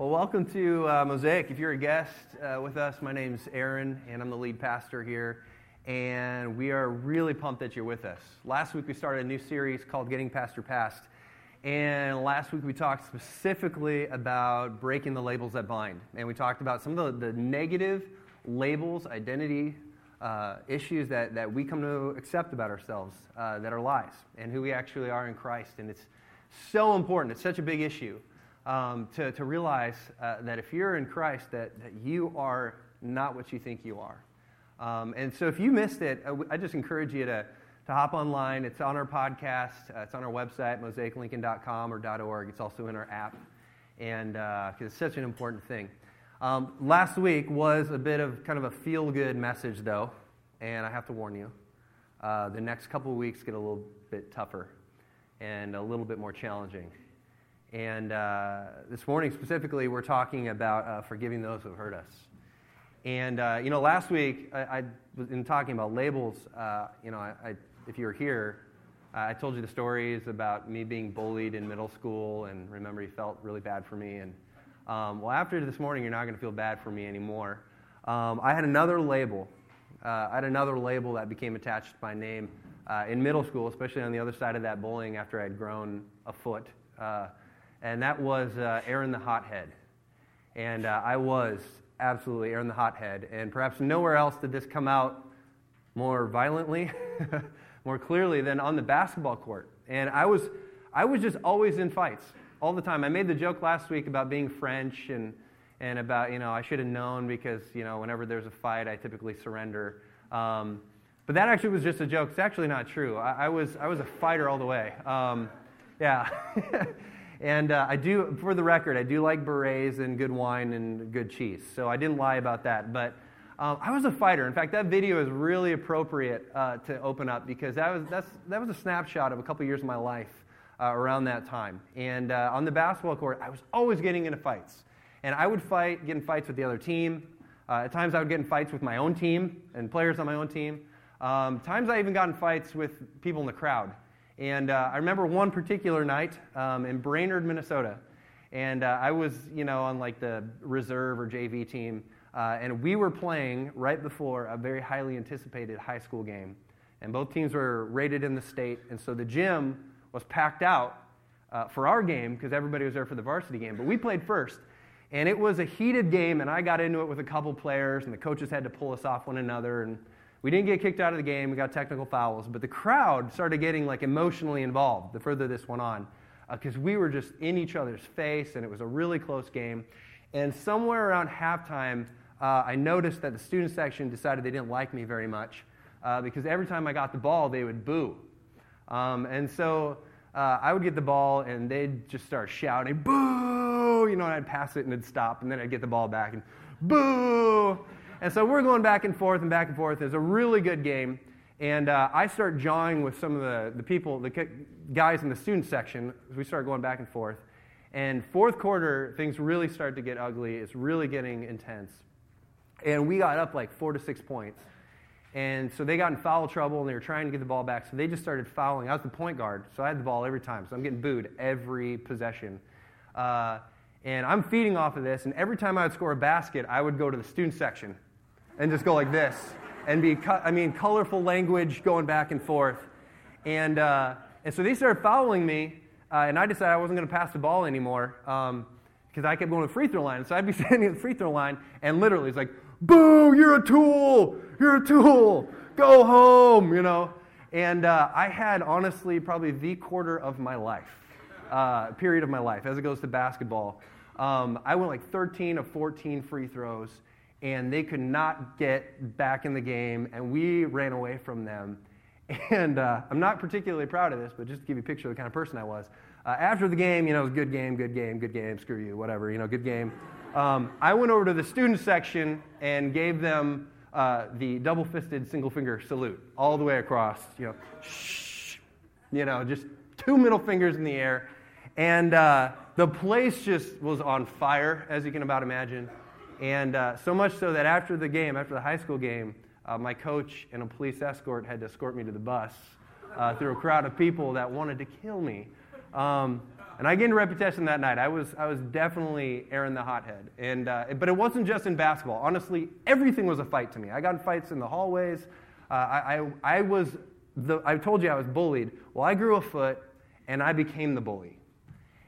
Well, welcome to uh, Mosaic. If you're a guest uh, with us, my name's Aaron, and I'm the lead pastor here. And we are really pumped that you're with us. Last week we started a new series called Getting Past Your Past. And last week we talked specifically about breaking the labels that bind. And we talked about some of the, the negative labels, identity uh, issues that, that we come to accept about ourselves uh, that are lies and who we actually are in Christ. And it's so important, it's such a big issue um, to, to realize uh, that if you're in Christ, that, that you are not what you think you are. Um, and so if you missed it, I just encourage you to, to hop online. It's on our podcast, uh, it's on our website, mosaiclincoln.com or .org. It's also in our app, and because uh, it's such an important thing. Um, last week was a bit of kind of a feel good message, though, and I have to warn you. Uh, the next couple of weeks get a little bit tougher and a little bit more challenging. And uh, this morning specifically, we're talking about uh, forgiving those who hurt us. And, uh, you know, last week, I, was in talking about labels, uh, you know, I, I, if you were here, I told you the stories about me being bullied in middle school, and remember, he felt really bad for me. And, um, well, after this morning, you're not going to feel bad for me anymore. Um, I had another label. Uh, I had another label that became attached to my name uh, in middle school, especially on the other side of that bullying after I'd grown a foot and that was uh, Aaron the Hothead. And uh, I was absolutely Aaron the Hothead. And perhaps nowhere else did this come out more violently, more clearly than on the basketball court. And I was, I was just always in fights all the time. I made the joke last week about being French and, and about, you know, I should have known because, you know, whenever there's a fight, I typically surrender. Um, but that actually was just a joke. It's actually not true. I, I was, I was a fighter all the way. Um, yeah. And uh, I do, for the record, I do like berets and good wine and good cheese. So I didn't lie about that. But um, I was a fighter. In fact, that video is really appropriate uh, to open up because that was, that's, that was a snapshot of a couple years of my life uh, around that time. And uh, on the basketball court, I was always getting into fights. And I would fight, get in fights with the other team. Uh, at times, I would get in fights with my own team and players on my own team. Um, times I even got in fights with people in the crowd. And uh, I remember one particular night um, in Brainerd, Minnesota. And uh, I was, you know, on like the reserve or JV team. Uh, and we were playing right before a very highly anticipated high school game. And both teams were rated in the state. And so the gym was packed out uh, for our game because everybody was there for the varsity game. But we played first. And it was a heated game, and I got into it with a couple players, and the coaches had to pull us off one another. And we didn't get kicked out of the game. We got technical fouls, but the crowd started getting like emotionally involved the further this went on because uh, we were just in each other's face, and it was a really close game. And somewhere around halftime, uh, I noticed that the student section decided they didn't like me very much uh, because every time I got the ball, they would boo. Um, and so uh, I would get the ball, and they'd just start shouting, boo! You know, and I'd pass it and it'd stop, and then I'd get the ball back and boo! And so we're going back and forth and back and forth. It's a really good game. And uh, I start jawing with some of the, the people, the guys in the student section. We start going back and forth. And fourth quarter, things really start to get ugly. It's really getting intense. And we got up like four to six points. And so they got in foul trouble and they were trying to get the ball back. So they just started fouling. I was the point guard, so I had the ball every time. So I'm getting booed every possession. Uh, and I'm feeding off of this. And every time I would score a basket, I would go to the student section and just go like this and be, I mean, colorful language going back and forth. And, uh, and so they started following me, uh, and I decided I wasn't going to pass the ball anymore because um, I kept going to the free throw line. So I'd be standing at the free throw line, and literally it's like, boo, you're a tool, you're a tool, go home, you know. And uh, I had honestly probably the quarter of my life, uh, period of my life, as it goes to basketball. Um, I went like 13 of 14 free throws and they could not get back in the game, and we ran away from them. And uh, I'm not particularly proud of this, but just to give you a picture of the kind of person I was. Uh, after the game, you know, it was good game, good game, good game, screw you, whatever, you know, good game. Um, I went over to the student section and gave them uh, the double fisted single finger salute all the way across, you know, shh, you know, just two middle fingers in the air. And uh, the place just was on fire, as you can about imagine. And uh, so much so that after the game, after the high school game, uh, my coach and a police escort had to escort me to the bus uh, through a crowd of people that wanted to kill me. Um, And I gained a reputation that night. I was, I was definitely Aaron the hothead. And, uh, but it wasn't just in basketball. Honestly, everything was a fight to me. I got in fights in the hallways. Uh, I, I, I, was the, I told you I was bullied. Well, I grew a foot and I became the bully.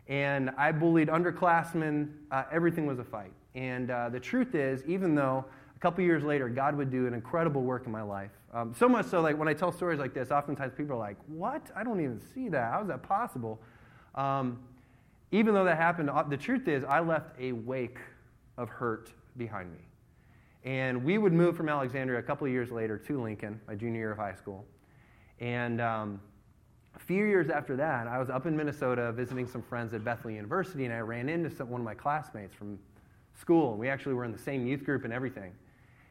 And I bullied underclassmen. Uh, everything was a fight. And uh, the truth is, even though a couple years later God would do an incredible work in my life, um, so much so, like when I tell stories like this, oftentimes people are like, "What? I don't even see that. How is that possible?" Um, even though that happened, uh, the truth is, I left a wake of hurt behind me. And we would move from Alexandria a couple years later to Lincoln, my junior year of high school. And um, a few years after that, I was up in Minnesota visiting some friends at Bethel University, and I ran into some, one of my classmates from school. And we actually were in the same youth group and everything.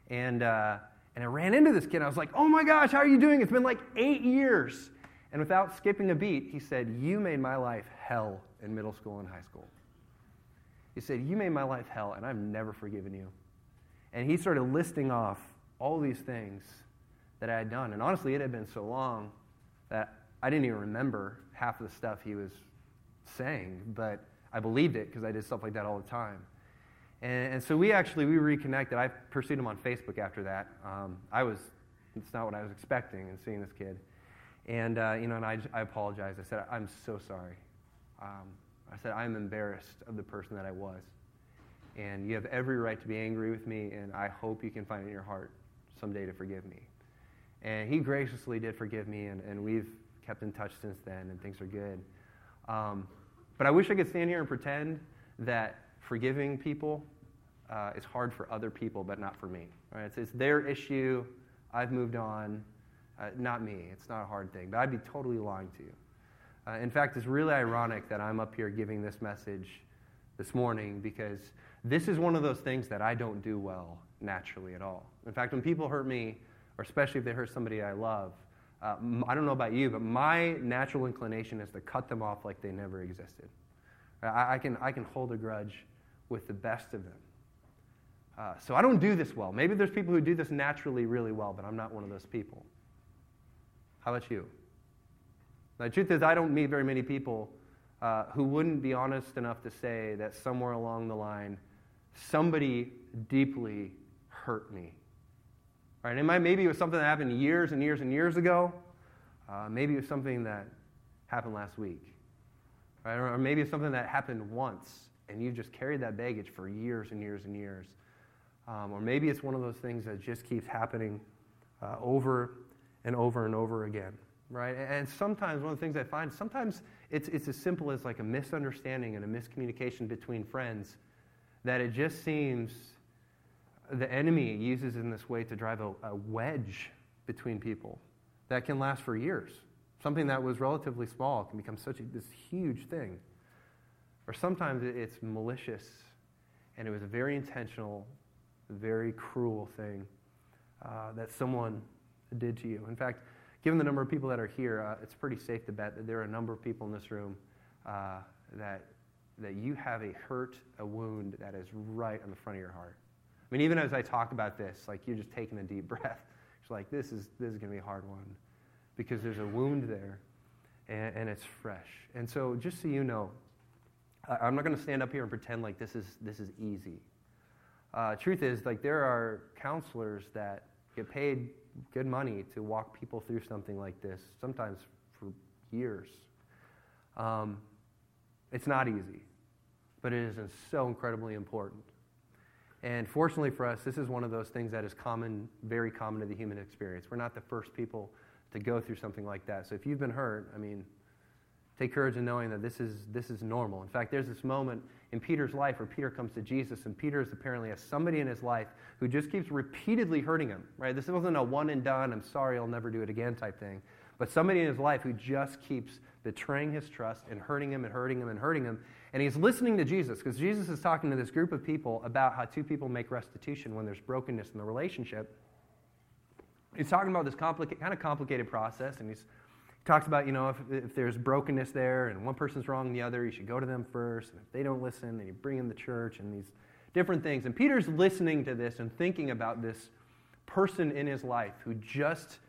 And, uh, and I ran into this kid, I was like, oh my gosh, how are you doing? It's been like eight years. And without skipping a beat, he said, You made my life hell in middle school and high school. He said, You made my life hell, and I've never forgiven you. And he started listing off all these things that I had done. And honestly, it had been so long that I didn't even remember half of the stuff he was saying, but I believed it because I did stuff like that all the time. And, and, so we actually we reconnected. I pursued him on Facebook after that. Um, I was it's not what I was expecting in seeing this kid. And, uh, you know, and I, I apologized. I said, I'm so sorry. Um, I said, I'm embarrassed of the person that I was. And you have every right to be angry with me, and I hope you can find it in your heart someday to forgive me. And he graciously did forgive me, and, and we've kept in touch since then, and things are good. Um, but I wish I could stand here and pretend that forgiving people uh, is hard for other people, but not for me. Right? It's, it's their issue. I've moved on. Uh, not me. It's not a hard thing. But I'd be totally lying to you. Uh, in fact, it's really ironic that I'm up here giving this message this morning because this is one of those things that I don't do well naturally at all. In fact, when people hurt me, or especially if they hurt somebody I love, uh, I don't know about you, but my natural inclination is to cut them off like they never existed. I, I can, I can hold a grudge with the best of them. Uh, so I don't do this well. Maybe there's people who do this naturally really well, but I'm not one of those people. How about you? Now, The truth is, I don't meet very many people uh, who wouldn't be honest enough to say that somewhere along the line, somebody deeply hurt me. Right? And maybe it was something that happened years and years and years ago. Uh, maybe it was something that happened last week. Right? Or maybe it's something that happened once and you've just carried that baggage for years and years and years. Um, or maybe it's one of those things that just keeps happening uh, over and over and over again, right? And sometimes one of the things I find, sometimes it's, it's as simple as like a misunderstanding and a miscommunication between friends that it just seems the enemy uses in this way to drive a, a wedge between people that can last for years. Something that was relatively small can become such a, this huge thing. Or sometimes it's malicious and it was a very intentional, very cruel thing uh, that someone did to you. In fact, given the number of people that are here, uh, it's pretty safe to bet that there are a number of people in this room uh, that, that you have a hurt, a wound that is right on the front of your heart. I mean, even as I talk about this, like you're just taking a deep breath. It's like, this is, this is going to be a hard one because there's a wound there and, and it's fresh. And so, just so you know, I, am not going to stand up here and pretend like this is, this is easy. Uh, truth is, like, there are counselors that get paid good money to walk people through something like this, sometimes for years. Um, it's not easy, but it is so incredibly important. And fortunately for us, this is one of those things that is common, very common to the human experience. We're not the first people to go through something like that. So if you've been hurt, I mean, take courage in knowing that this is, this is normal. In fact, there's this moment in Peter's life where Peter comes to Jesus, and Peter is apparently has somebody in his life who just keeps repeatedly hurting him, right? This wasn't a one and done, I'm sorry, I'll never do it again type thing, but somebody in his life who just keeps betraying his trust and hurting him and hurting him and hurting him. And he's listening to Jesus because Jesus is talking to this group of people about how two people make restitution when there's brokenness in the relationship. He's talking about this complica- kind of complicated process, and he's talks about, you know, if, if there's brokenness there and one person's wrong than the other, you should go to them first. And if they don't listen, then you bring them to church and these different things. And Peter's listening to this and thinking about this person in his life who just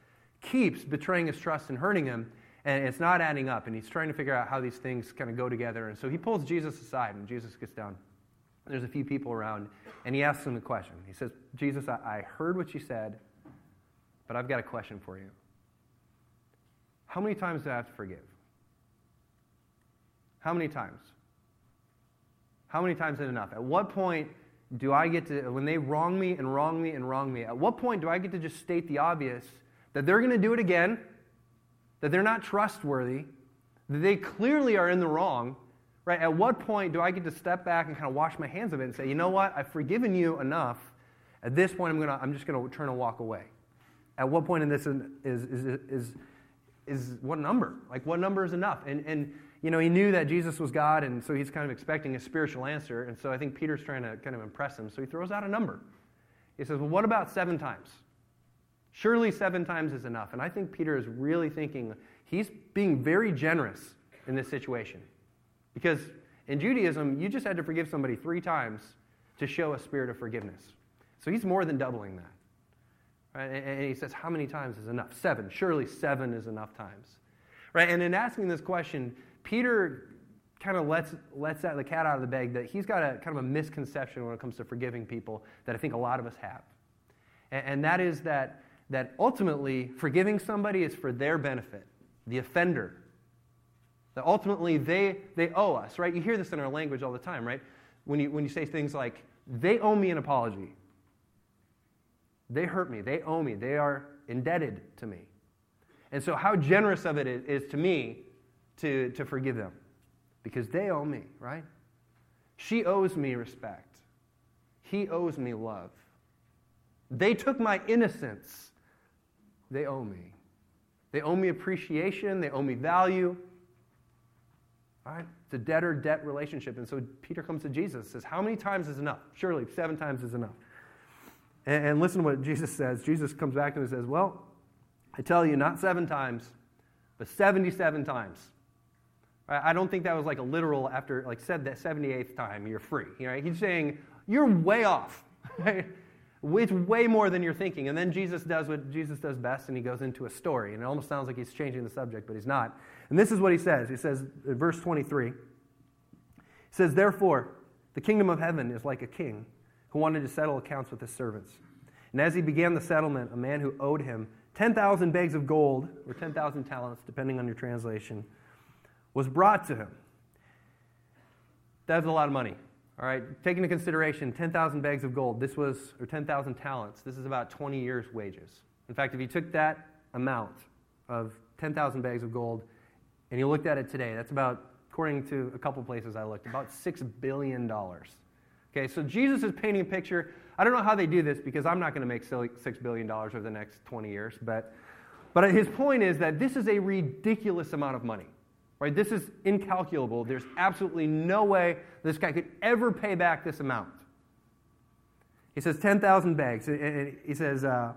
keeps betraying his trust and hurting him. And it's not adding up. And he's trying to figure out how these things kind of go together. And so he pulls Jesus aside, and Jesus gets down. There's a few people around, and he asks him a question. He says, Jesus, I, I heard what you said, but I've got a question for you. How many times do I have to forgive? How many times? How many times is enough? At what point do I get to, when they wrong me and wrong me and wrong me, at what point do I get to just state the obvious that they're going to do it again, that they're not trustworthy, that they clearly are in the wrong, right? At what point do I get to step back and kind of wash my hands of it and say, you know what, I've forgiven you enough. At this point, I'm, gonna, I'm just going to turn and walk away. At what point in this is, is, is, is, is what number? Like, what number is enough? And, and you know, he knew that Jesus was God, and so he's kind of expecting a spiritual answer. And so I think Peter's trying to kind of impress him. So he throws out a number. He says, Well, what about seven times? Surely seven times is enough. And I think Peter is really thinking, he's being very generous in this situation. Because in Judaism, you just had to forgive somebody three times to show a spirit of forgiveness. So he's more than doubling that. Right? And he says, How many times is enough? Seven. Surely seven is enough times. Right? And in asking this question, Peter kind of lets, lets out the cat out of the bag that he's got a kind of a misconception when it comes to forgiving people that I think a lot of us have. And, and that is that, that ultimately forgiving somebody is for their benefit, the offender. That ultimately they, they owe us, right? You hear this in our language all the time, right? When you, when you say things like, they owe me an apology. They hurt me. They owe me. They are indebted to me. And so, how generous of it is, to me to, to forgive them because they owe me, right? She owes me respect. He owes me love. They took my innocence. They owe me. They owe me appreciation. They owe me value. Right? It's a debtor debt relationship. And so Peter comes to Jesus and says, How many times is enough? Surely seven times is enough. And, and listen to what Jesus says. Jesus comes back to him and says, Well, I tell you, not seven times, but 77 times. I don't think that was like a literal after, like, said that 78th time, you're free. You know, he's saying, you're way off. It's way more than you're thinking. And then Jesus does what Jesus does best, and he goes into a story. And it almost sounds like he's changing the subject, but he's not. And this is what he says. He says, verse 23, he says, Therefore, the kingdom of heaven is like a king who wanted to settle accounts with his servants. And as he began the settlement, a man who owed him 10,000 bags of gold, or 10,000 talents, depending on your translation, was brought to him. That's a lot of money. All right, take into consideration 10,000 bags of gold. This was, or 10,000 talents. This is about 20 years' wages. In fact, if you took that amount of 10,000 bags of gold and you looked at it today, that's about, according to a couple places I looked, about $6 billion. Okay, so Jesus is painting a picture. I don't know how they do this because I'm not going to make $6 billion over the next 20 years, but, but his point is that this is a ridiculous amount of money. Right? This is incalculable. There's absolutely no way this guy could ever pay back this amount. He says 10,000 bags. And he says, uh,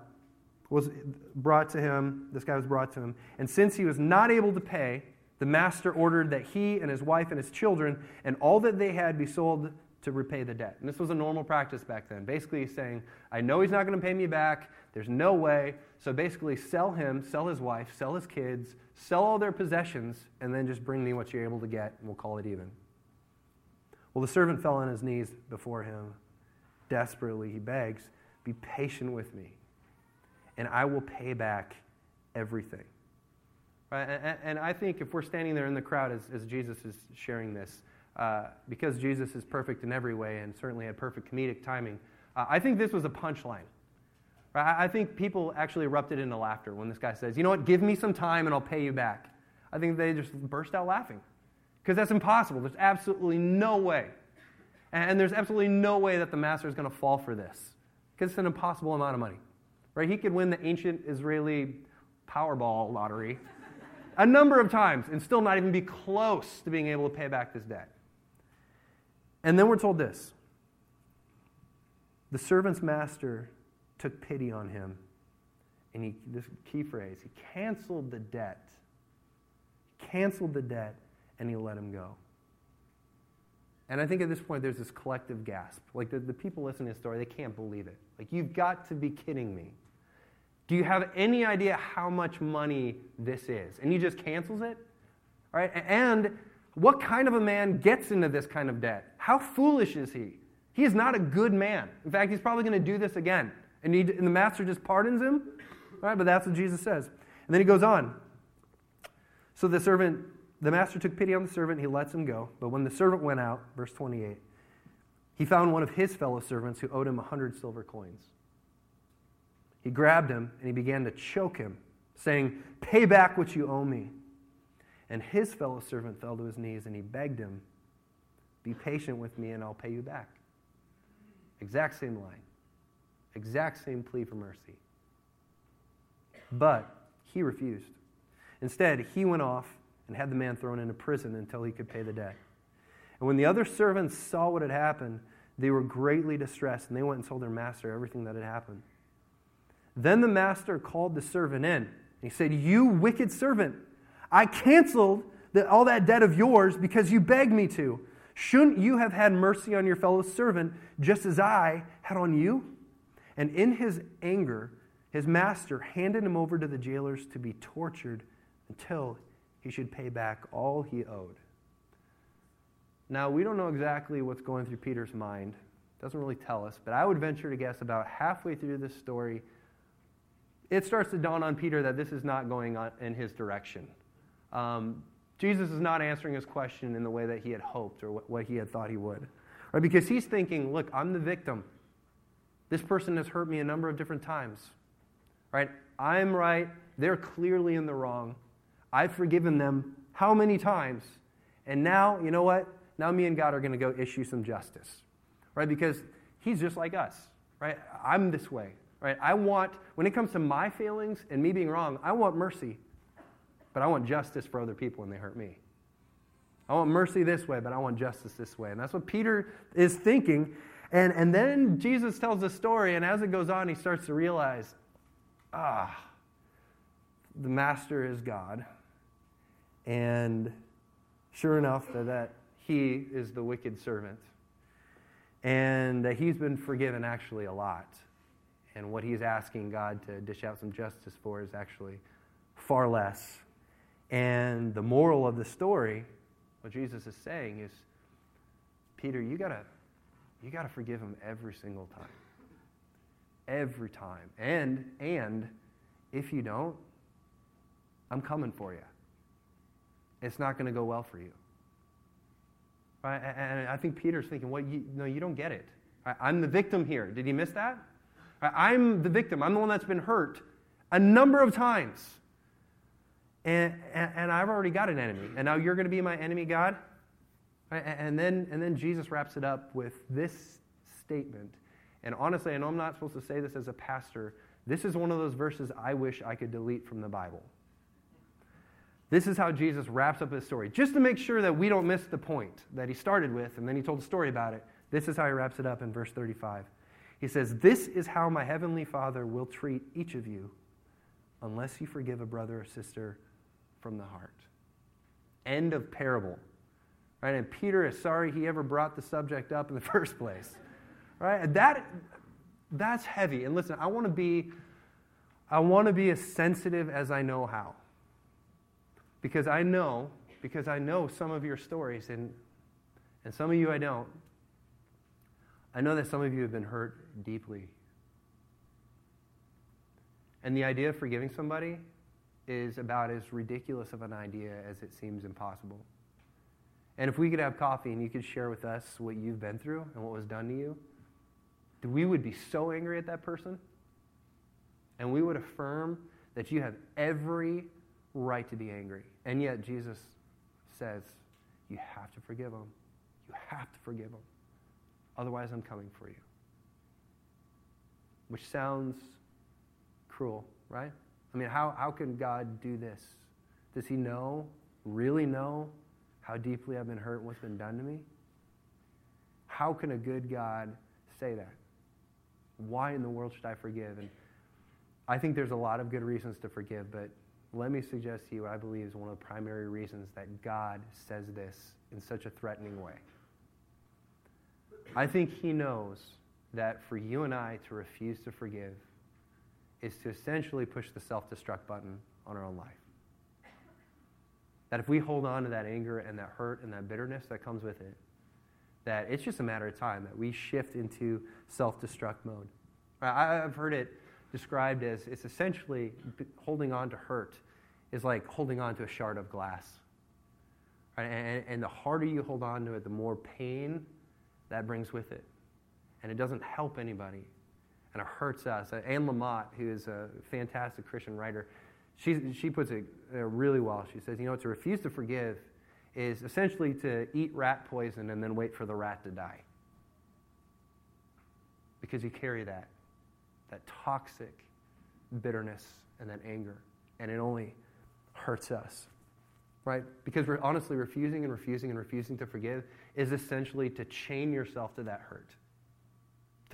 was brought to him, this guy was brought to him. And since he was not able to pay, the master ordered that he and his wife and his children and all that they had be sold to repay the debt. And this was a normal practice back then. Basically, saying, I know he's not going to pay me back. There's no way. So basically, sell him, sell his wife, sell his kids, sell all their possessions, and then just bring me what you're able to get, and we'll call it even. Well, the servant fell on his knees before him. Desperately, he begs, Be patient with me, and I will pay back everything. Right? And I think if we're standing there in the crowd as, as Jesus is sharing this, uh, because Jesus is perfect in every way and certainly had perfect comedic timing, uh, I think this was a punchline. I think people actually erupted into laughter when this guy says, You know what, give me some time and I'll pay you back. I think they just burst out laughing because that's impossible. There's absolutely no way. And there's absolutely no way that the master is going to fall for this because it's an impossible amount of money. Right? He could win the ancient Israeli Powerball lottery a number of times and still not even be close to being able to pay back this debt. And then we're told this the servant's master took pity on him. And he, this key phrase, he canceled the debt. Canceled the debt and he let him go. And I think at this point there's this collective gasp. Like the, the people listening to the story, they can't believe it. Like, you've got to be kidding me. Do you have any idea how much money this is? And he just cancels it? All right? And what kind of a man gets into this kind of debt? How foolish is he? He is not a good man. In fact, he's probably going to do this again. And, he, and the master just pardons him. All right, but that's what Jesus says. And then he goes on. So the servant, the master took pity on the servant, he lets him go. But when the servant went out, verse 28, he found one of his fellow servants who owed him a hundred silver coins. He grabbed him and he began to choke him, saying, Pay back what you owe me. And his fellow servant fell to his knees and he begged him, Be patient with me and I'll pay you back. Exact same line, exact same plea for mercy. But he refused. Instead, he went off and had the man thrown into prison until he could pay the debt. And when the other servants saw what had happened, they were greatly distressed, and they went and told their master everything that had happened. Then the master called the servant in. And he said, You wicked servant, I canceled the, all that debt of yours because you begged me to. Shouldn't you have had mercy on your fellow servant just as I had on you? And in his anger, his master handed him over to the jailers to be tortured until he should pay back all he owed. Now, we don't know exactly what's going through Peter's mind. It doesn't really tell us, but I would venture to guess about halfway through this story, it starts to dawn on Peter that this is not going on in his direction. Um, Jesus is not answering his question in the way that he had hoped or what, what he had thought he would. Right? Because he's thinking, look, I'm the victim. This person has hurt me a number of different times. Right? I'm right. They're clearly in the wrong. I've forgiven them how many times? And now, you know what? Now me and God are going to go issue some justice. Right? Because he's just like us. Right? I'm this way. Right? I want, when it comes to my failings and me being wrong, I want mercy. But I want justice for other people when they hurt me. I want mercy this way, but I want justice this way. And that's what Peter is thinking. And, and then Jesus tells the story, and as it goes on, he starts to realize ah, the master is God. And sure enough, that, that he is the wicked servant. And that he's been forgiven actually a lot. And what he's asking God to dish out some justice for is actually far less. And the moral of the story, what Jesus is saying is, Peter, you gotta, you gotta forgive him every single time. Every time. And, and if you don't, I'm coming for you. It's not to go well for you. Right? And I think Peter's thinking, what you, no, you don't get it. I'm the victim here. Did he miss that? I'm the victim. I'm the one that's been hurt a number of times. And, and, and I've already got an enemy. And now you're going to be my enemy, God? And then, and then Jesus wraps it up with this statement. And honestly, I know I'm not supposed to say this as a pastor. This is one of those verses I wish I could delete from the Bible. This is how Jesus wraps up his story, just to make sure that we don't miss the point that he started with, and then he told a story about it. This is how he wraps it up in verse 35. He says, This is how my heavenly Father will treat each of you unless you forgive a brother or sister from the heart. End of parable. Right? And Peter is sorry he ever brought the subject up in the first place. Right? That, that's heavy. And listen, I want to be I want to be as sensitive as I know how. Because I know, because I know some of your stories, and, and some of you I don't. I know that some of you have been hurt deeply. And the idea of forgiving somebody is about as ridiculous of an idea as it seems impossible. And if we could have coffee and you could share with us what you've been through and what was done to you, we would be so angry at that person. And we would affirm that you have every right to be angry. And yet, Jesus says, You have to forgive them. You have to forgive them. Otherwise, I'm coming for you. Which sounds cruel, right? I mean, how, how can God do this? Does he know, really know, how deeply I've been hurt and what's been done to me? How can a good God say that? Why in the world should I forgive? And I think there's a lot of good reasons to forgive, but let me suggest to you what I believe is one of the primary reasons that God says this in such a threatening way. I think He knows that for you and I to refuse to forgive is to essentially push the self destruct button on our own life. That if we hold on to that anger and that hurt and that bitterness that comes with it, that it's just a matter of time that we shift into self destruct mode. I've heard it described as it's essentially holding on to hurt is like holding on to a shard of glass. And, and the harder you hold on to it, the more pain that brings with it. And it doesn't help anybody. And it hurts us. Anne Lamott, who is a fantastic Christian writer, she, she puts it uh, really well. She says, you know, to refuse to forgive is essentially to eat rat poison and then wait for the rat to die. Because you carry that, that toxic bitterness and that anger. And it only hurts us. Right? Because we're honestly refusing and refusing and refusing to forgive is essentially to chain yourself to that hurt,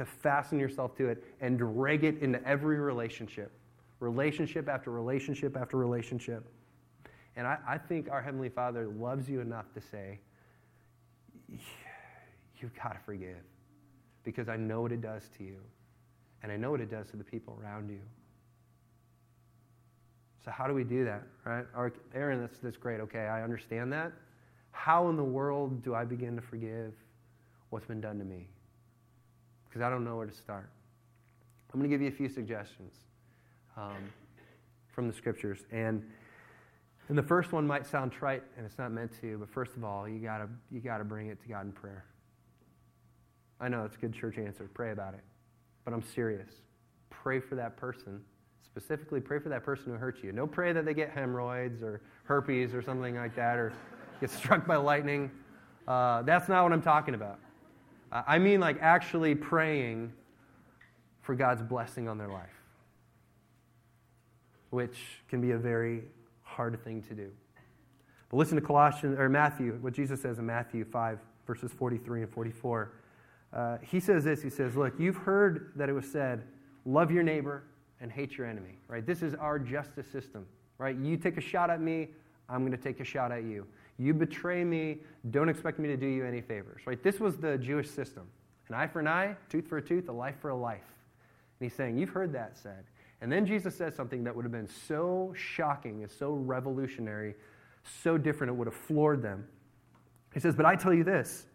to fasten yourself to it and drag it into every relationship, relationship after relationship after relationship. And I, I think our Heavenly Father loves you enough to say, You've got to forgive because I know what it does to you, and I know what it does to the people around you. So, how do we do that, right? Aaron, that's, that's great. Okay, I understand that. How in the world do I begin to forgive what's been done to me? Because I don't know where to start. I'm going to give you a few suggestions um, from the scriptures. And, and the first one might sound trite, and it's not meant to, but first of all, you got you gotta bring it to God in prayer. I know it's a good church answer. Pray about it. But I'm serious. Pray for that person Specifically, pray for that person who hurts you. Don't pray that they get hemorrhoids or herpes or something like that or get struck by lightning. Uh, that's not what I'm talking about. I mean, like actually praying for God's blessing on their life, which can be a very hard thing to do. But listen to Colossians or Matthew, what Jesus says in Matthew 5, verses 43 and 44. Uh, he says this He says, Look, you've heard that it was said, love your neighbor and hate your enemy, right? This is our justice system, right? You take a shot at me, I'm going to take a shot at you. You betray me, don't expect me to do you any favors, right? This was the Jewish system. An eye for an eye, tooth for a tooth, a life for a life. And he's saying, You've heard that said. And then Jesus says something that would have been so shocking and so revolutionary, so different, it would have floored them. He says, But I tell you this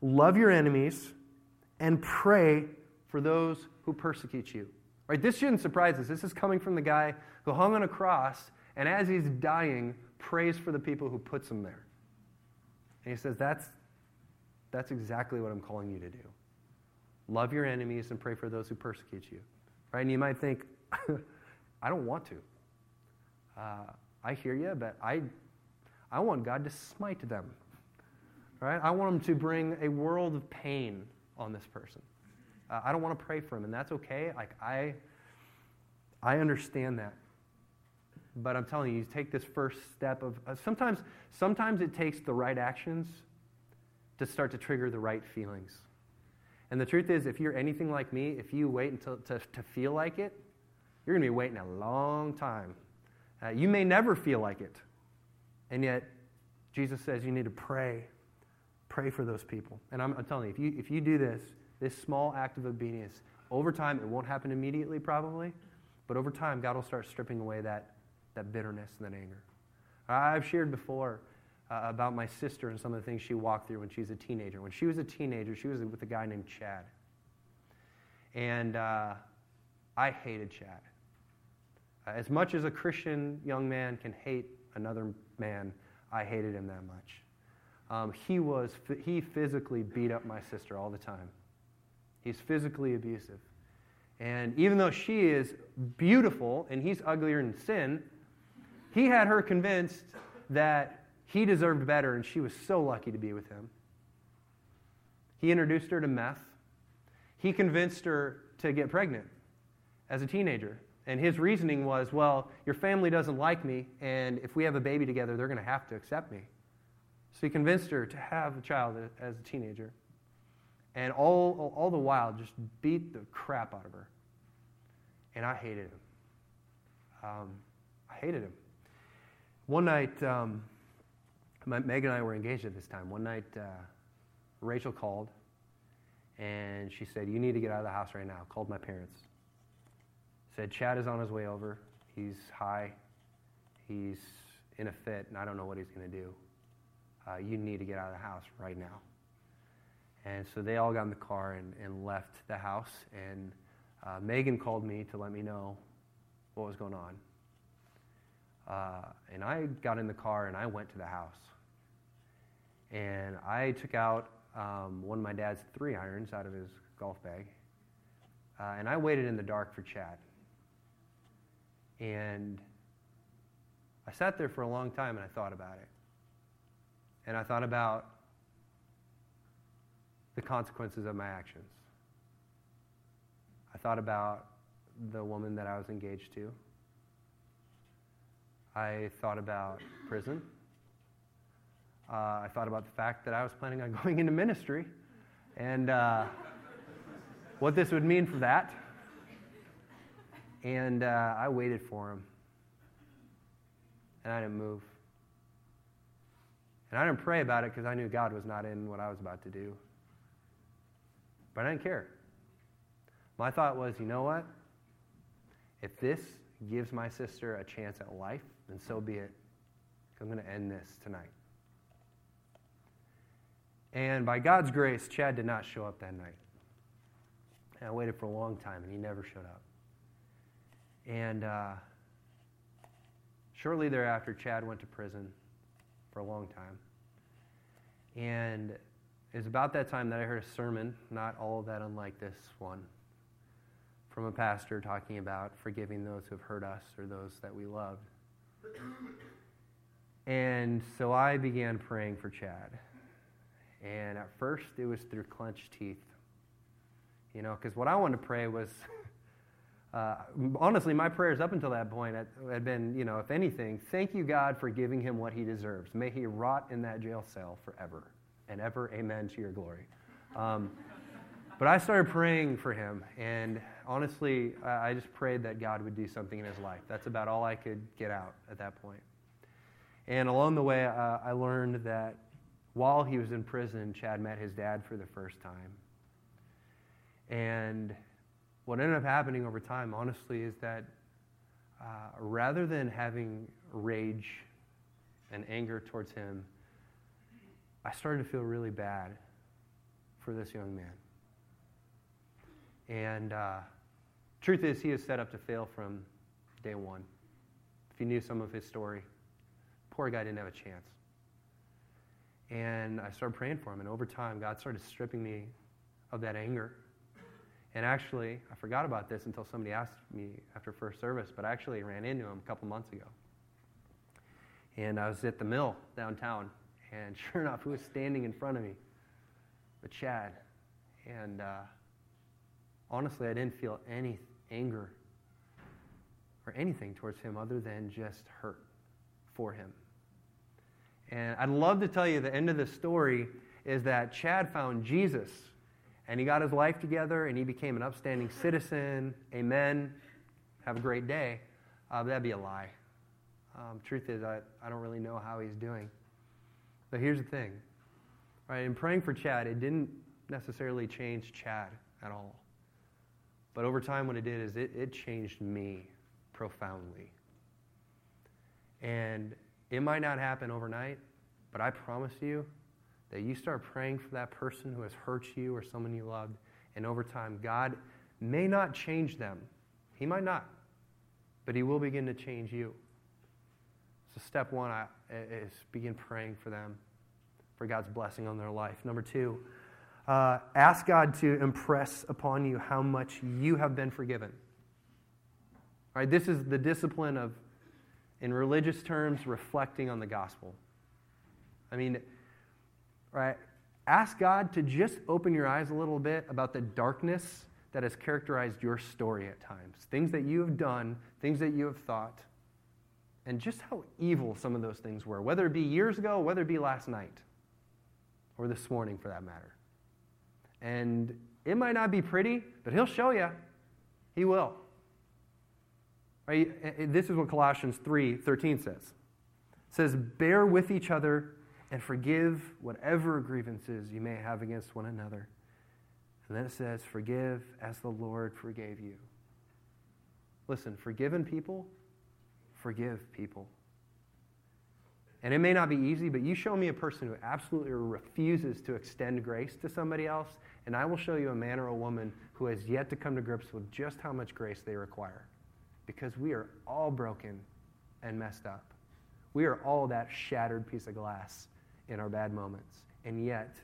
love your enemies and pray for those who persecute you. Right? This shouldn't surprise us. This is coming from the guy who hung on a cross and as he's dying, prays for the people who puts him there. And he says, That's, that's exactly what I'm calling you to do. Love your enemies and pray for those who persecute you. Right? And you might think, I don't want to. Uh, I hear you, but I, I want God to smite them. Right? I want him to bring a world of pain on this person. Uh, I don't want to pray for him, and that's okay. Like I, I understand that. But I'm telling you, you take this first step of uh, sometimes. Sometimes it takes the right actions to start to trigger the right feelings. And the truth is, if you're anything like me, if you wait until to, to feel like it, you're going to be waiting a long time. Uh, you may never feel like it, and yet Jesus says you need to pray, pray for those people. And I'm, I'm telling you, if you if you do this, this small act of obedience, over time, it won't happen immediately probably, but over time, God will start stripping away that, that bitterness and that anger. I've shared before uh, about my sister and some of the things she walked through when she was a teenager. When she was a teenager, she was with a guy named Chad. And uh, I hated Chad. Uh, as much as a Christian young man can hate another man, I hated him that much. Um, he was he physically beat up my sister all the time. He's physically abusive. And even though she is beautiful and he's uglier than sin, he had her convinced that he deserved better and she was so lucky to be with him. He introduced her to meth. He convinced her to get pregnant as a teenager. And his reasoning was, well, your family doesn't like me, and if we have a baby together, they're going to have to accept me. So he convinced her to have a child as a teenager and all, all the while just beat the crap out of her. And I hated him. Um, I hated him. One night, um, Meg and I were engaged at this time. One night, uh, Rachel called and she said, You need to get out of the house right now. Called my parents. said, Chad is on his way over. He's high. He's in a fit, and I don't know what he's going to do. Uh, you need to get out of the house right now. And so they all got in the car and, and left the house. And uh, Megan called me to let me know what was going on. Uh, and I got in the car and I went to the house. And I took out um, one of my dad's three irons out of his golf bag. Uh, and I waited in the dark for Chad. And I sat there for a long time and I thought about it. And I thought about the consequences of my actions. I thought about the woman that I was engaged to. I thought about prison. Uh, I thought about the fact that I was planning on going into ministry and uh, what this would mean for that. And uh, I waited for him. And I didn't move. And I didn't pray about it because I knew God was not in what I was about to do. But I didn't care. My thought was, you know what? If this gives my sister a chance at life, then so be it. I'm going to end this tonight. And by God's grace, Chad did not show up that night. And I waited for a long time, and he never showed up. And uh, shortly thereafter, Chad went to prison for a long time. And it was about that time that I heard a sermon, not all that unlike this one, from a pastor talking about forgiving those who have hurt us or those that we loved. And so I began praying for Chad. And at first, it was through clenched teeth. You know, because what I wanted to pray was uh, honestly, my prayers up until that point had, been, you know, if anything, thank you, God, for giving him what he deserves. May he rot in that jail cell forever and ever. Amen to your glory. Um, but I started praying for him, and honestly, I just prayed that God would do something in his life. That's about all I could get out at that point. And along the way, uh, I learned that while he was in prison, Chad met his dad for the first time. And what ended up happening over time, honestly, is that uh, rather than having rage and anger towards him, I started to feel really bad for this young man. And uh, truth is, he is set up to fail from day one. If you knew some of his story, poor guy didn't have a chance. And I started praying for him, and over time, God started stripping me of that anger. And actually, I forgot about this until somebody asked me after first service, but I actually ran into him a couple months ago. And I was at the mill downtown, and sure enough, who was standing in front of me? But Chad. And uh, honestly, I didn't feel any anger or anything towards him other than just hurt for him. And I'd love to tell you the end of the story is that Chad found Jesus and he got his life together and he became an upstanding citizen. Amen. Have a great day. Uh, that'd be a lie. Um, truth is, I, I don't really know how he's doing. But here's the thing, right? In praying for Chad, it didn't necessarily change Chad at all. But over time, what it did is it, it changed me profoundly. And it might not happen overnight, but I promise you that you start praying for that person who has hurt you or someone you loved, and over time, God may not change them. He might not, but He will begin to change you. So, step one is begin praying for them, for God's blessing on their life. Number two, uh, ask God to impress upon you how much you have been forgiven. All right, this is the discipline of, in religious terms, reflecting on the gospel. I mean, right? Ask God to just open your eyes a little bit about the darkness that has characterized your story at times. Things that you have done, things that you have thought and just how evil some of those things were, whether it be years ago, whether it be last night, or this morning for that matter. And it might not be pretty, but he'll show you. He will. Right? This is what Colossians 3 13 says. It says, Bear with each other and forgive whatever grievances you may have against one another. And then it says, Forgive as the Lord forgave you. Listen, forgiven people forgive people. And it may not be easy, but you show me a person who absolutely refuses to extend grace to somebody else, and I will show you a man or a woman who has yet to come to grips with just how much grace they require. Because we are all broken and messed up. We are all that shattered piece of glass in our bad moments. And yet,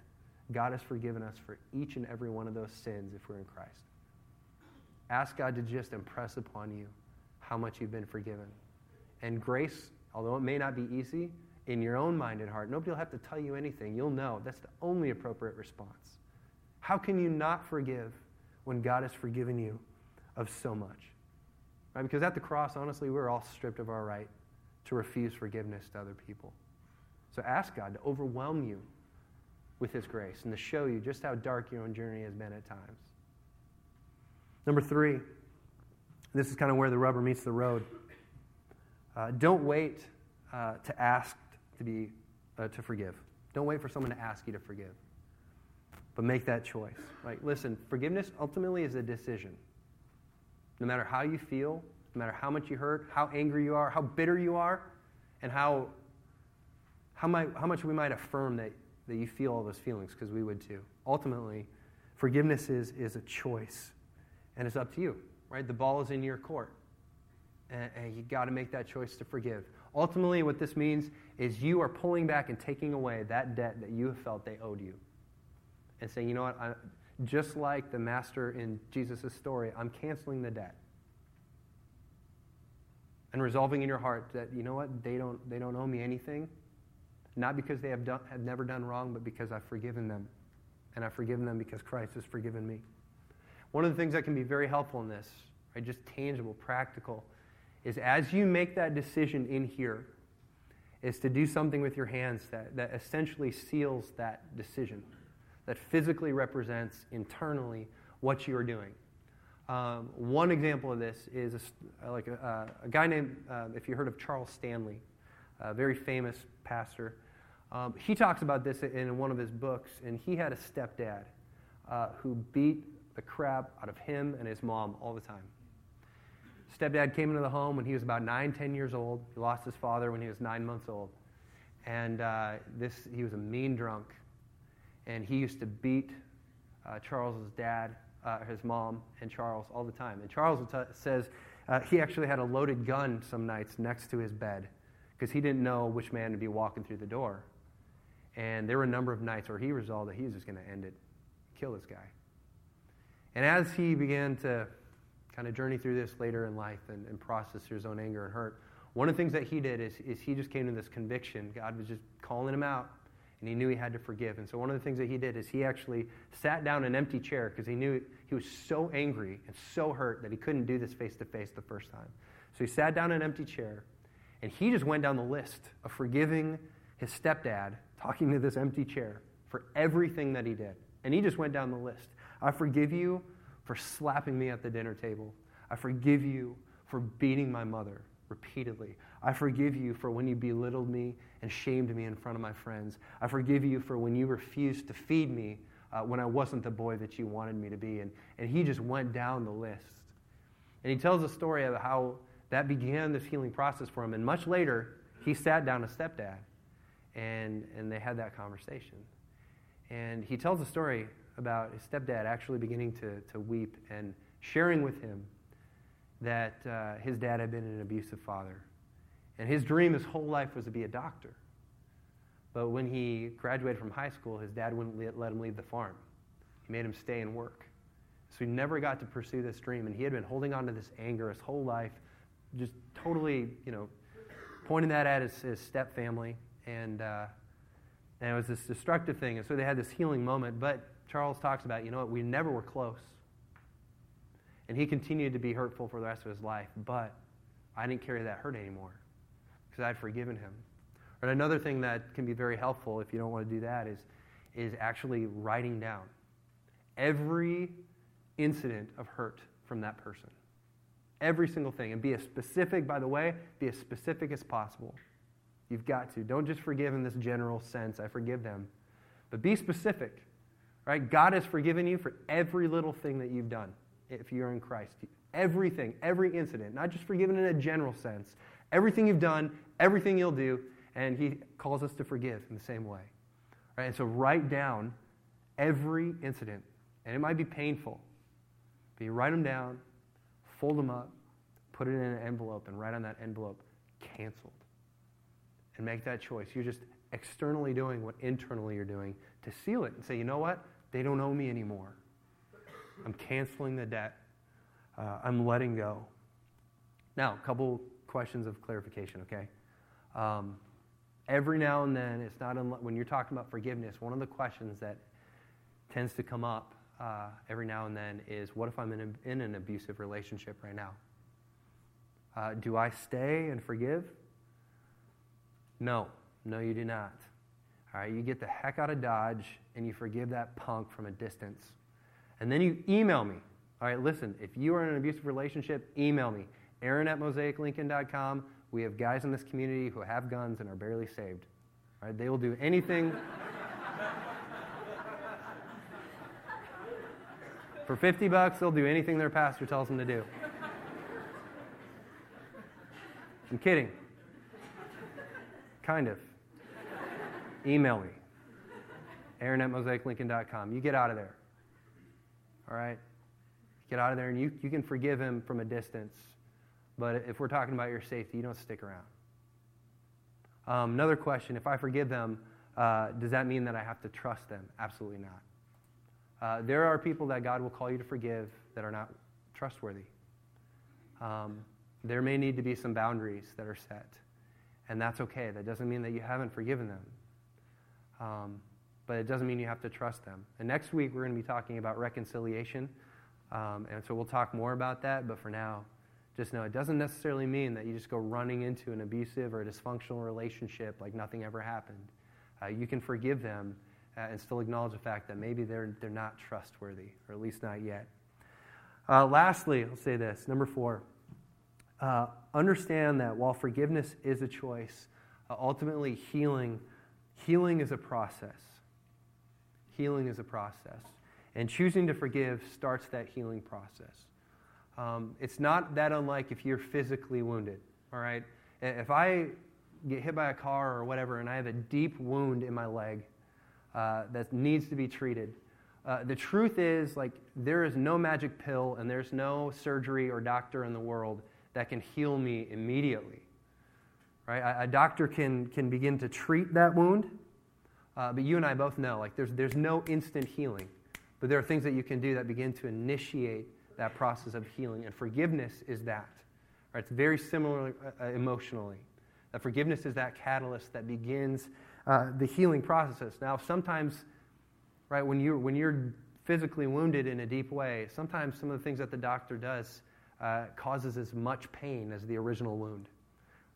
God has forgiven us for each and every one of those sins if we're in Christ. Ask God to just impress upon you how much you've been forgiven. And grace, although it may not be easy, in your own mind and heart, nobody will have to tell you anything. You'll know that's the only appropriate response. How can you not forgive when God has forgiven you of so much? Right? Because at the cross, honestly, we're all stripped of our right to refuse forgiveness to other people. So ask God to overwhelm you with His grace and to show you just how dark your own journey has been at times. Number three, this is kind of where the rubber meets the road. Uh, don't wait uh, to ask to be uh, to forgive. Don't wait for someone to ask you to forgive, but make that choice. Right? Listen, forgiveness ultimately is a decision. No matter how you feel, no matter how much you hurt, how angry you are, how bitter you are, and how how, might, how much we might affirm that, that you feel all those feelings, because we would too. Ultimately, forgiveness is, is a choice, and it's up to you, right? The ball is in your court and, and you got to make that choice to forgive. Ultimately, what this means is you are pulling back and taking away that debt that you have felt they owed you. And saying, you know what, I, just like the master in Jesus' story, I'm canceling the debt. And resolving in your heart that, you know what, they don't, they don't owe me anything. Not because they have, done, have never done wrong, but because I've forgiven them. And I've forgiven them because Christ has forgiven me. One of the things that can be very helpful in this, right, just tangible, practical, is as you make that decision in here, is to do something with your hands that, that essentially seals that decision, that physically represents internally what you are doing. Um, one example of this is a, like a, a guy named, uh, if you heard of Charles Stanley, a very famous pastor. Um, he talks about this in one of his books, and he had a stepdad uh, who beat the crap out of him and his mom all the time. Stepdad came into the home when he was about nine, ten years old. He lost his father when he was nine months old. And uh, this, he was a mean drunk. And he used to beat uh, Charles's dad, uh, his mom, and Charles all the time. And Charles t- says uh, he actually had a loaded gun some nights next to his bed because he didn't know which man to be walking through the door. And there were a number of nights where he resolved that he was just going to end it, kill this guy. And as he began to kind of journey through this later in life and, and process his own anger and hurt. One of the things that he did is, is he just came to this conviction. God was just calling him out, and he knew he had to forgive. And so one of the things that he did is he actually sat down in an empty chair because he knew he was so angry and so hurt that he couldn't do this face to face the first time. So he sat down in an empty chair, and he just went down the list of forgiving his stepdad, talking to this empty chair, for everything that he did. And he just went down the list. I forgive you for slapping me at the dinner table. I forgive you for beating my mother repeatedly. I forgive you for when you belittled me and shamed me in front of my friends. I forgive you for when you refused to feed me uh, when I wasn't the boy that you wanted me to be. And, and he just went down the list. And he tells a story of how that began this healing process for him. And much later, he sat down a stepdad and, and they had that conversation. And he tells a story about his stepdad actually beginning to, to weep and sharing with him that uh, his dad had been an abusive father. And his dream his whole life was to be a doctor. But when he graduated from high school, his dad wouldn't let him leave the farm. He made him stay and work. So he never got to pursue this dream. And he had been holding on to this anger his whole life, just totally, you know, pointing that at his, his step family. And, uh, and it was this destructive thing. And so they had this healing moment. But Charles talks about, you know what, we never were close. And he continued to be hurtful for the rest of his life, but I didn't carry that hurt anymore because I'd forgiven him. And another thing that can be very helpful if you don't want to do that is, is actually writing down every incident of hurt from that person. Every single thing. And be as specific, by the way, be as specific as possible. You've got to. Don't just forgive in this general sense, I forgive them. But be specific. Right? God has forgiven you for every little thing that you've done if you're in Christ. Everything, every incident, not just forgiven in a general sense, everything you've done, everything you'll do, and He calls us to forgive in the same way. Right? And so write down every incident, and it might be painful, but you write them down, fold them up, put it in an envelope, and write on that envelope, canceled. And make that choice. You're just externally doing what internally you're doing to seal it and say, you know what? They don't owe me anymore. I'm canceling the debt. Uh, I'm letting go. Now, a couple questions of clarification, okay? Um, every now and then, it's not unlo- when you're talking about forgiveness, one of the questions that tends to come up uh, every now and then is what if I'm in, a, in an abusive relationship right now? Uh, do I stay and forgive? No, no, you do not. All right, you get the heck out of Dodge and you forgive that punk from a distance. And then you email me. All right, listen, if you are in an abusive relationship, email me. Aaron at mosaiclincoln.com. We have guys in this community who have guns and are barely saved. All right, they will do anything. For 50 bucks, they'll do anything their pastor tells them to do. I'm kidding. Kind of. Email me. Aaron at mosaiclincoln.com. You get out of there. All right? Get out of there and you, you can forgive him from a distance. But if we're talking about your safety, you don't stick around. Um, another question if I forgive them, uh, does that mean that I have to trust them? Absolutely not. Uh, there are people that God will call you to forgive that are not trustworthy. Um, there may need to be some boundaries that are set, and that's okay. That doesn't mean that you haven't forgiven them. Um, but it doesn't mean you have to trust them. And next week, we're going to be talking about reconciliation. Um, and so we'll talk more about that. But for now, just know it doesn't necessarily mean that you just go running into an abusive or a dysfunctional relationship like nothing ever happened. Uh, you can forgive them uh, and still acknowledge the fact that maybe they're, they're not trustworthy, or at least not yet. Uh, lastly, I'll say this number four uh, understand that while forgiveness is a choice, uh, ultimately healing, healing is a process. Healing is a process. And choosing to forgive starts that healing process. Um, it's not that unlike if you're physically wounded, all right? If I get hit by a car or whatever and I have a deep wound in my leg uh, that needs to be treated, uh, the truth is, like, there is no magic pill and there's no surgery or doctor in the world that can heal me immediately. Right? A, doctor can, can begin to treat that wound, uh, but you and I both know, like, there's, there's no instant healing. But there are things that you can do that begin to initiate that process of healing. And forgiveness is that. Right? It's very similar uh, emotionally. That forgiveness is that catalyst that begins uh, the healing process. Now, sometimes, right, when you're, when you're physically wounded in a deep way, sometimes some of the things that the doctor does uh, causes as much pain as the original wound,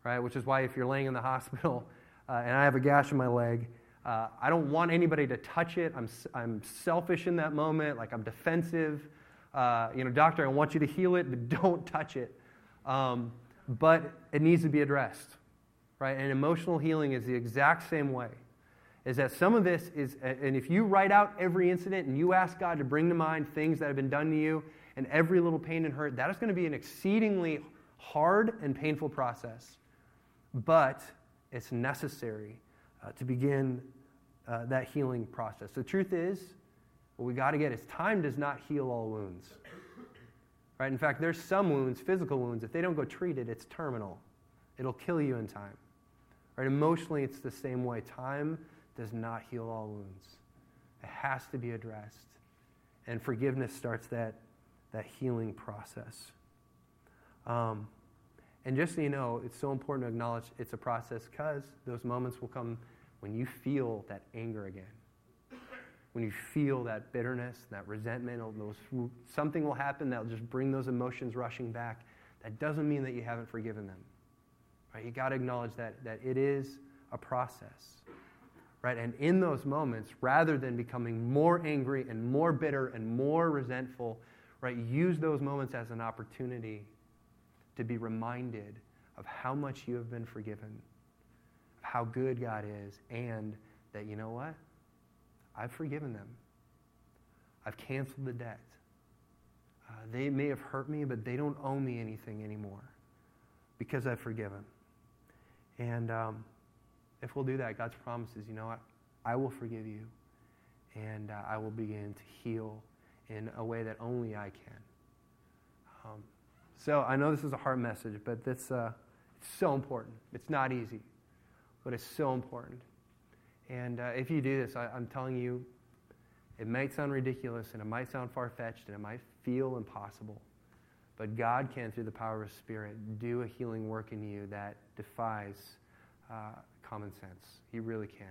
right? Which is why if you're laying in the hospital uh, and I have a gash in my leg, uh, I don't want anybody to touch it. I'm, I'm selfish in that moment, like I'm defensive. Uh, you know, doctor, I want you to heal it, but don't touch it. Um, but it needs to be addressed, right? And emotional healing is the exact same way. Is that some of this is, and if you write out every incident and you ask God to bring to mind things that have been done to you and every little pain and hurt, that is going to be an exceedingly hard and painful process. But it's necessary uh, to begin uh, that healing process. The truth is, what we got to get is time does not heal all wounds. Right? In fact, there's some wounds, physical wounds, if they don't go treated, it's terminal. It'll kill you in time. Right? Emotionally, it's the same way. Time does not heal all wounds. It has to be addressed. And forgiveness starts that, that healing process. Um, and just so you know, it's so important to acknowledge it's a process because those moments will come when you feel that anger again when you feel that bitterness, that resentment, those, something will happen that will just bring those emotions rushing back. That doesn't mean that you haven't forgiven them. Right? You got to acknowledge that, that it is a process. Right? And in those moments, rather than becoming more angry and more bitter and more resentful, right, use those moments as an opportunity to be reminded of how much you have been forgiven, of how good God is, and that you know what? I've forgiven them. I've canceled the debt. Uh, they may have hurt me, but they don't owe me anything anymore because I've forgiven. And um, if we'll do that, God's promise is, you know what? I will forgive you, and uh, I will begin to heal in a way that only I can. Um, so I know this is a hard message, but this, uh, it's so important. It's not easy, but it's so important. And uh, if you do this, I, I'm telling you, it might sound ridiculous and it might sound far fetched and it might feel impossible. But God can, through the power of His Spirit, do a healing work in you that defies uh, common sense. He really can.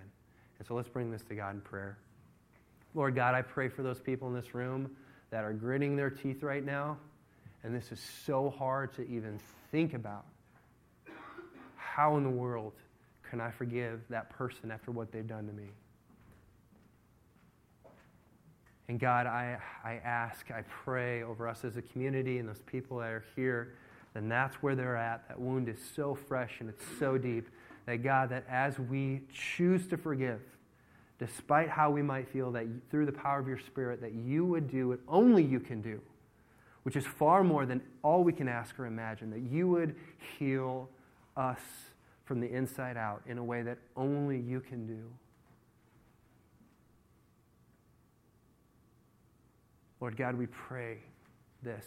And so let's bring this to God in prayer. Lord God, I pray for those people in this room that are gritting their teeth right now, and this is so hard to even think about. How in the world can I forgive that person after what they've done to me? And God, I, I ask, I pray over us as a community and those people that are here, then that's where they're at. That wound is so fresh and it's so deep that God, that as we choose to forgive, despite how we might feel, that through the power of your Spirit, that you would do what only you can do, which is far more than all we can ask or imagine, that you would heal us from the inside out in a way that only you can do. Lord God, we pray this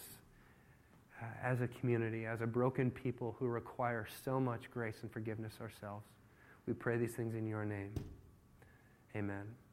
uh, as a community, as a broken people who require so much grace and forgiveness ourselves. We pray these things in your name. Amen.